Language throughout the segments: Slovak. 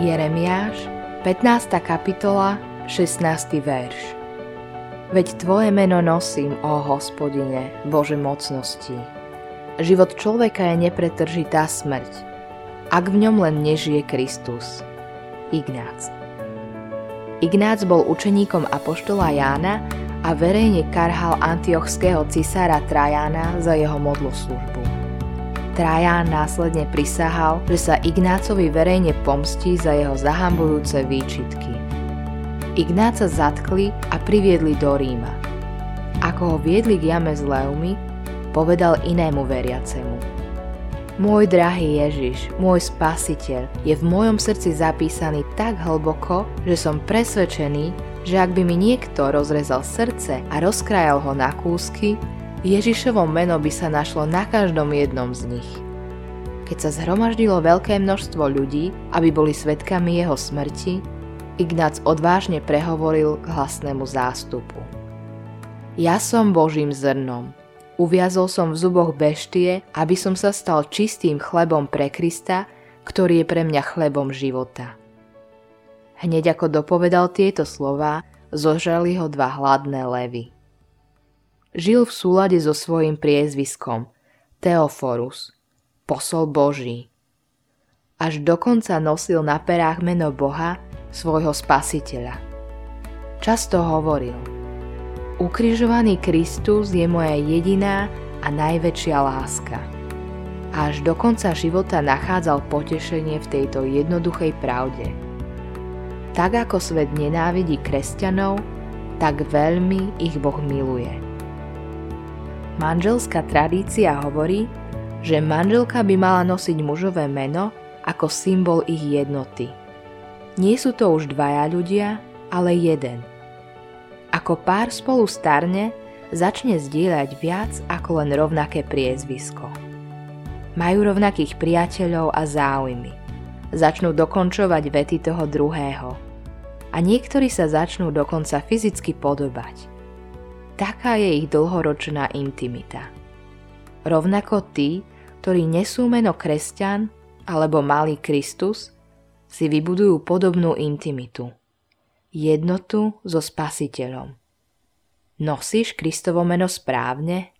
Jeremiáš, 15. kapitola, 16. verš. Veď Tvoje meno nosím, ó hospodine, Bože mocnosti. Život človeka je nepretržitá smrť, ak v ňom len nežije Kristus. Ignác Ignác bol učeníkom Apoštola Jána a verejne karhal antiochského cisára Trajana za jeho modloslužbu. Trajan následne prisahal, že sa Ignácovi verejne pomstí za jeho zahambujúce výčitky. Ignáca zatkli a priviedli do Ríma. Ako ho viedli k jame s Leumi, povedal inému veriacemu. Môj drahý Ježiš, môj spasiteľ, je v mojom srdci zapísaný tak hlboko, že som presvedčený, že ak by mi niekto rozrezal srdce a rozkrajal ho na kúsky, Ježišovo meno by sa našlo na každom jednom z nich. Keď sa zhromaždilo veľké množstvo ľudí, aby boli svetkami jeho smrti, Ignác odvážne prehovoril k hlasnému zástupu. Ja som Božím zrnom. Uviazol som v zuboch beštie, aby som sa stal čistým chlebom pre Krista, ktorý je pre mňa chlebom života. Hneď ako dopovedal tieto slova, zožrali ho dva hladné levy. Žil v súlade so svojím priezviskom Teoforus, posol Boží. Až dokonca nosil na perách meno Boha, svojho spasiteľa. Často hovoril Ukrižovaný Kristus je moja jediná a najväčšia láska. Až do konca života nachádzal potešenie v tejto jednoduchej pravde. Tak ako svet nenávidí kresťanov, tak veľmi ich Boh miluje. Manželská tradícia hovorí, že manželka by mala nosiť mužové meno ako symbol ich jednoty. Nie sú to už dvaja ľudia, ale jeden. Ako pár spolu starne, začne zdieľať viac ako len rovnaké priezvisko. Majú rovnakých priateľov a záujmy. Začnú dokončovať vety toho druhého. A niektorí sa začnú dokonca fyzicky podobať. Taká je ich dlhoročná intimita. Rovnako tí, ktorí nesú meno kresťan alebo malý Kristus, si vybudujú podobnú intimitu. Jednotu so spasiteľom. Nosíš Kristovo meno správne?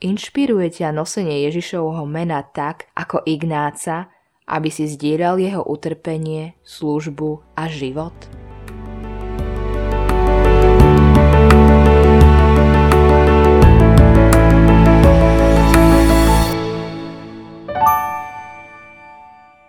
Inšpiruje ťa nosenie Ježišovho mena tak, ako Ignáca, aby si zdieľal jeho utrpenie, službu a život?